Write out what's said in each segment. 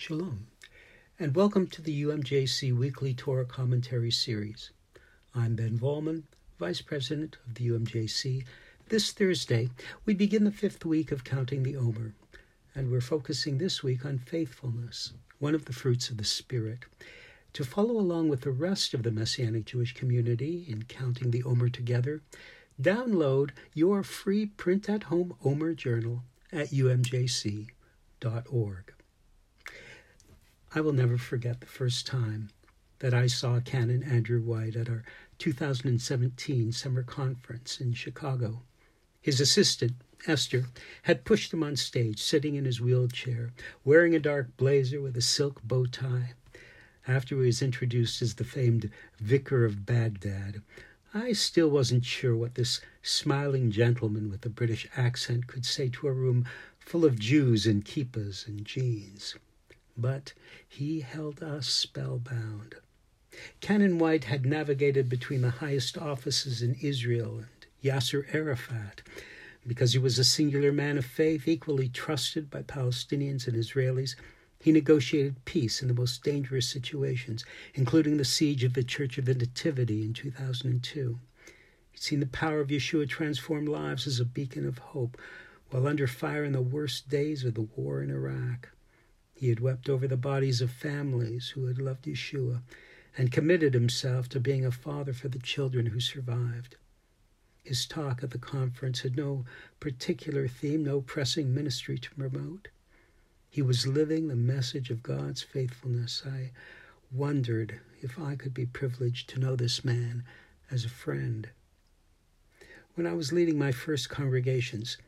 Shalom, and welcome to the UMJC Weekly Torah Commentary Series. I'm Ben Volman, Vice President of the UMJC. This Thursday, we begin the fifth week of Counting the Omer, and we're focusing this week on faithfulness, one of the fruits of the Spirit. To follow along with the rest of the Messianic Jewish community in counting the Omer together, download your free print at home Omer journal at umjc.org. I will never forget the first time that I saw Canon Andrew White at our 2017 summer conference in Chicago. His assistant, Esther, had pushed him on stage, sitting in his wheelchair, wearing a dark blazer with a silk bow tie. After he was introduced as the famed Vicar of Baghdad, I still wasn't sure what this smiling gentleman with a British accent could say to a room full of Jews in kippas and jeans but he held us spellbound. Canon White had navigated between the highest offices in Israel and Yasser Arafat because he was a singular man of faith, equally trusted by Palestinians and Israelis. He negotiated peace in the most dangerous situations, including the siege of the Church of the Nativity in 2002. He'd seen the power of Yeshua transform lives as a beacon of hope while under fire in the worst days of the war in Iraq. He had wept over the bodies of families who had loved Yeshua and committed himself to being a father for the children who survived. His talk at the conference had no particular theme, no pressing ministry to promote. He was living the message of God's faithfulness. I wondered if I could be privileged to know this man as a friend. When I was leading my first congregations,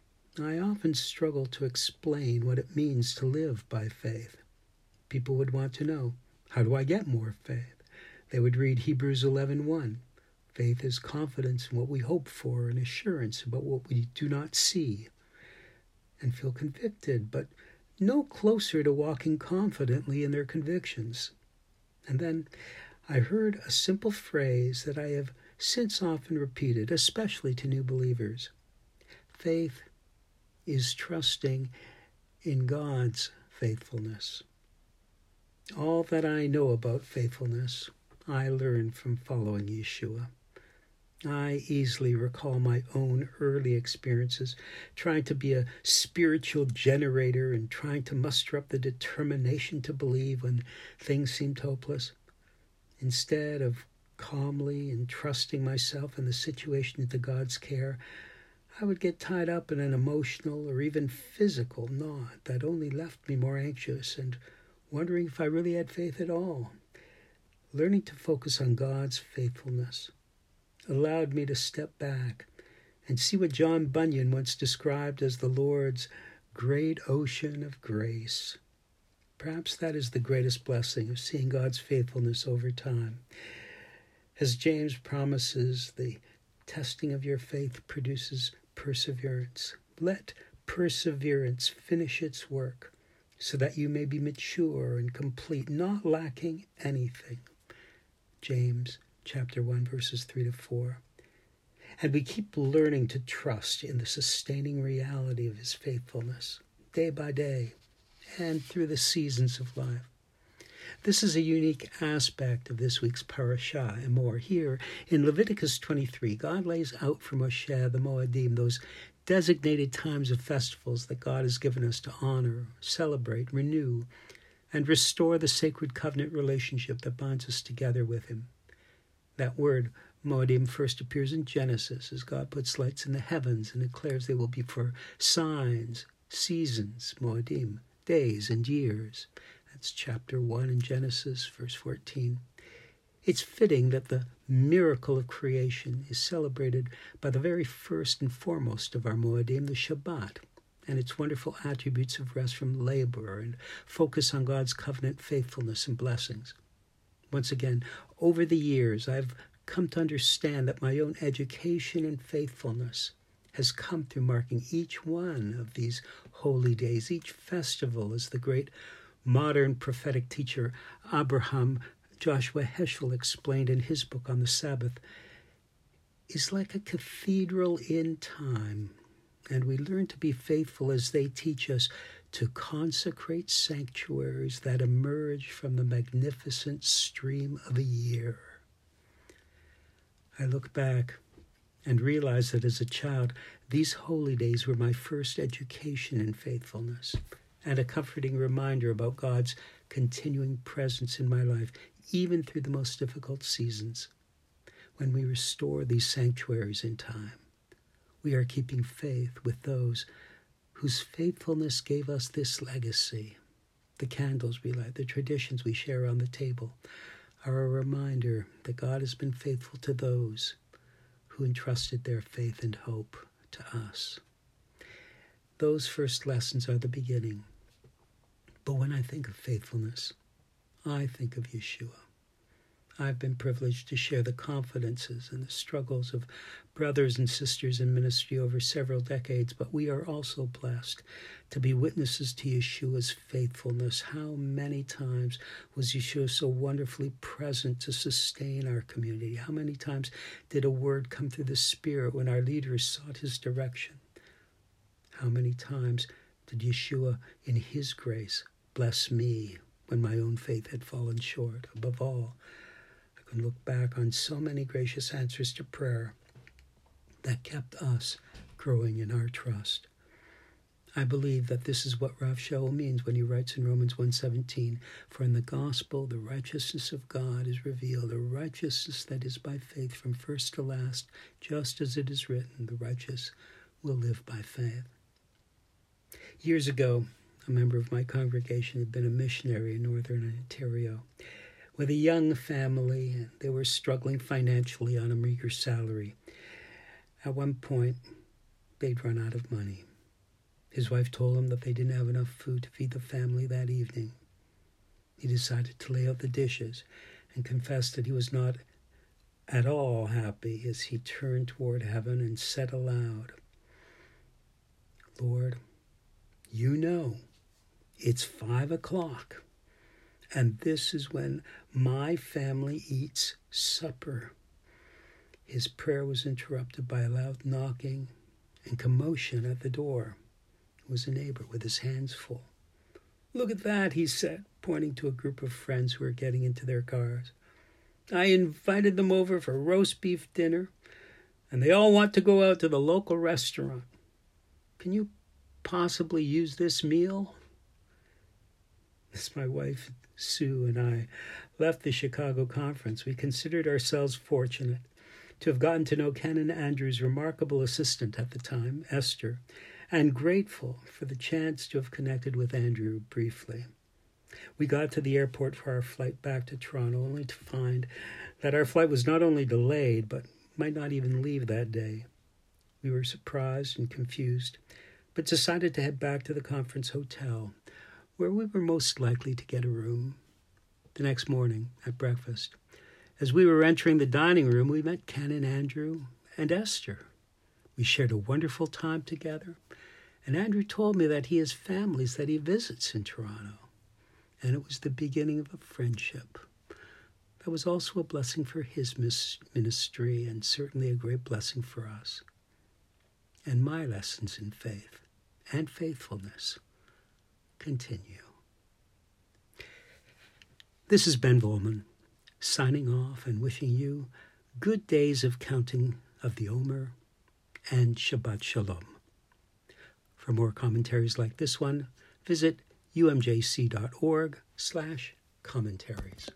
I often struggle to explain what it means to live by faith. People would want to know, how do I get more faith? They would read Hebrews 11:1. Faith is confidence in what we hope for and assurance about what we do not see and feel convicted, but no closer to walking confidently in their convictions. And then I heard a simple phrase that I have since often repeated, especially to new believers. Faith is trusting in God's faithfulness. All that I know about faithfulness, I learned from following Yeshua. I easily recall my own early experiences trying to be a spiritual generator and trying to muster up the determination to believe when things seemed hopeless. Instead of calmly entrusting myself and the situation into God's care, I would get tied up in an emotional or even physical knot that only left me more anxious and wondering if I really had faith at all. Learning to focus on God's faithfulness allowed me to step back and see what John Bunyan once described as the Lord's great ocean of grace. Perhaps that is the greatest blessing of seeing God's faithfulness over time. As James promises, the testing of your faith produces perseverance. Let perseverance finish its work, so that you may be mature and complete, not lacking anything. James chapter 1 verses 3 to 4. And we keep learning to trust in the sustaining reality of his faithfulness day by day and through the seasons of life. This is a unique aspect of this week's parashah and more. Here in Leviticus 23, God lays out for Moshe the Moedim, those designated times of festivals that God has given us to honor, celebrate, renew, and restore the sacred covenant relationship that binds us together with Him. That word, Moedim, first appears in Genesis as God puts lights in the heavens and declares they will be for signs, seasons, Moedim, days, and years. That's chapter 1 in Genesis, verse 14. It's fitting that the miracle of creation is celebrated by the very first and foremost of our Moedim, the Shabbat, and its wonderful attributes of rest from labor and focus on God's covenant faithfulness and blessings. Once again, over the years, I've come to understand that my own education and faithfulness has come through marking each one of these holy days, each festival as the great modern prophetic teacher Abraham Joshua Heschel explained in his book on the Sabbath, is like a cathedral in time. And we learn to be faithful as they teach us to consecrate sanctuaries that emerge from the magnificent stream of a year. I look back and realize that as a child, these holy days were my first education in faithfulness and a comforting reminder about God's continuing presence in my life, even through the most difficult seasons. When we restore these sanctuaries in time, we are keeping faith with those whose faithfulness gave us this legacy. The candles we light, the traditions we share on the table, are a reminder that God has been faithful to those who entrusted their faith and hope to us. Those first lessons are the beginning. But when I think of faithfulness, I think of Yeshua. I've been privileged to share the confidences and the struggles of brothers and sisters in ministry over several decades, but we are also blessed to be witnesses to Yeshua's faithfulness. How many times was Yeshua so wonderfully present to sustain our community? How many times did a word come through the Spirit when our leaders sought his direction? How many times did Yeshua, in his grace, bless me when my own faith had fallen short? Above all, I can look back on so many gracious answers to prayer that kept us growing in our trust. I believe that this is what Rav Shaul means when he writes in Romans 1:17, "For in the gospel the righteousness of God is revealed, a righteousness that is by faith from first to last, just as it is written, the righteous will live by faith." Years ago, a member of my congregation had been a missionary in northern Ontario with a young family, and they were struggling financially on a meager salary. At one point, they'd run out of money. His wife told him that they didn't have enough food to feed the family that evening. He decided to lay out the dishes and confessed that he was not at all happy as he turned toward heaven and said aloud, Lord, you know it's five o'clock. And this is when my family eats supper. His prayer was interrupted by a loud knocking and commotion at the door. It was a neighbor with his hands full. Look at that, he said, pointing to a group of friends who were getting into their cars. I invited them over for roast beef dinner, and they all want to go out to the local restaurant. Can you possibly use this meal? As my wife Sue and I left the Chicago conference, we considered ourselves fortunate to have gotten to know Canon Andrew's remarkable assistant at the time, Esther, and grateful for the chance to have connected with Andrew briefly. We got to the airport for our flight back to Toronto, only to find that our flight was not only delayed, but might not even leave that day. We were surprised and confused, but decided to head back to the conference hotel where we were most likely to get a room. The next morning, at breakfast, as we were entering the dining room, we met Canon Andrew and Esther. We shared a wonderful time together, and Andrew told me that he has families that he visits in Toronto, and it was the beginning of a friendship. That was also a blessing for his ministry and certainly a great blessing for us. And my lessons in faith and faithfulness continue. This is Ben Volman signing off and wishing you good days of counting of the Omer and Shabbat Shalom. For more commentaries like this one, visit umjc.org slash commentaries.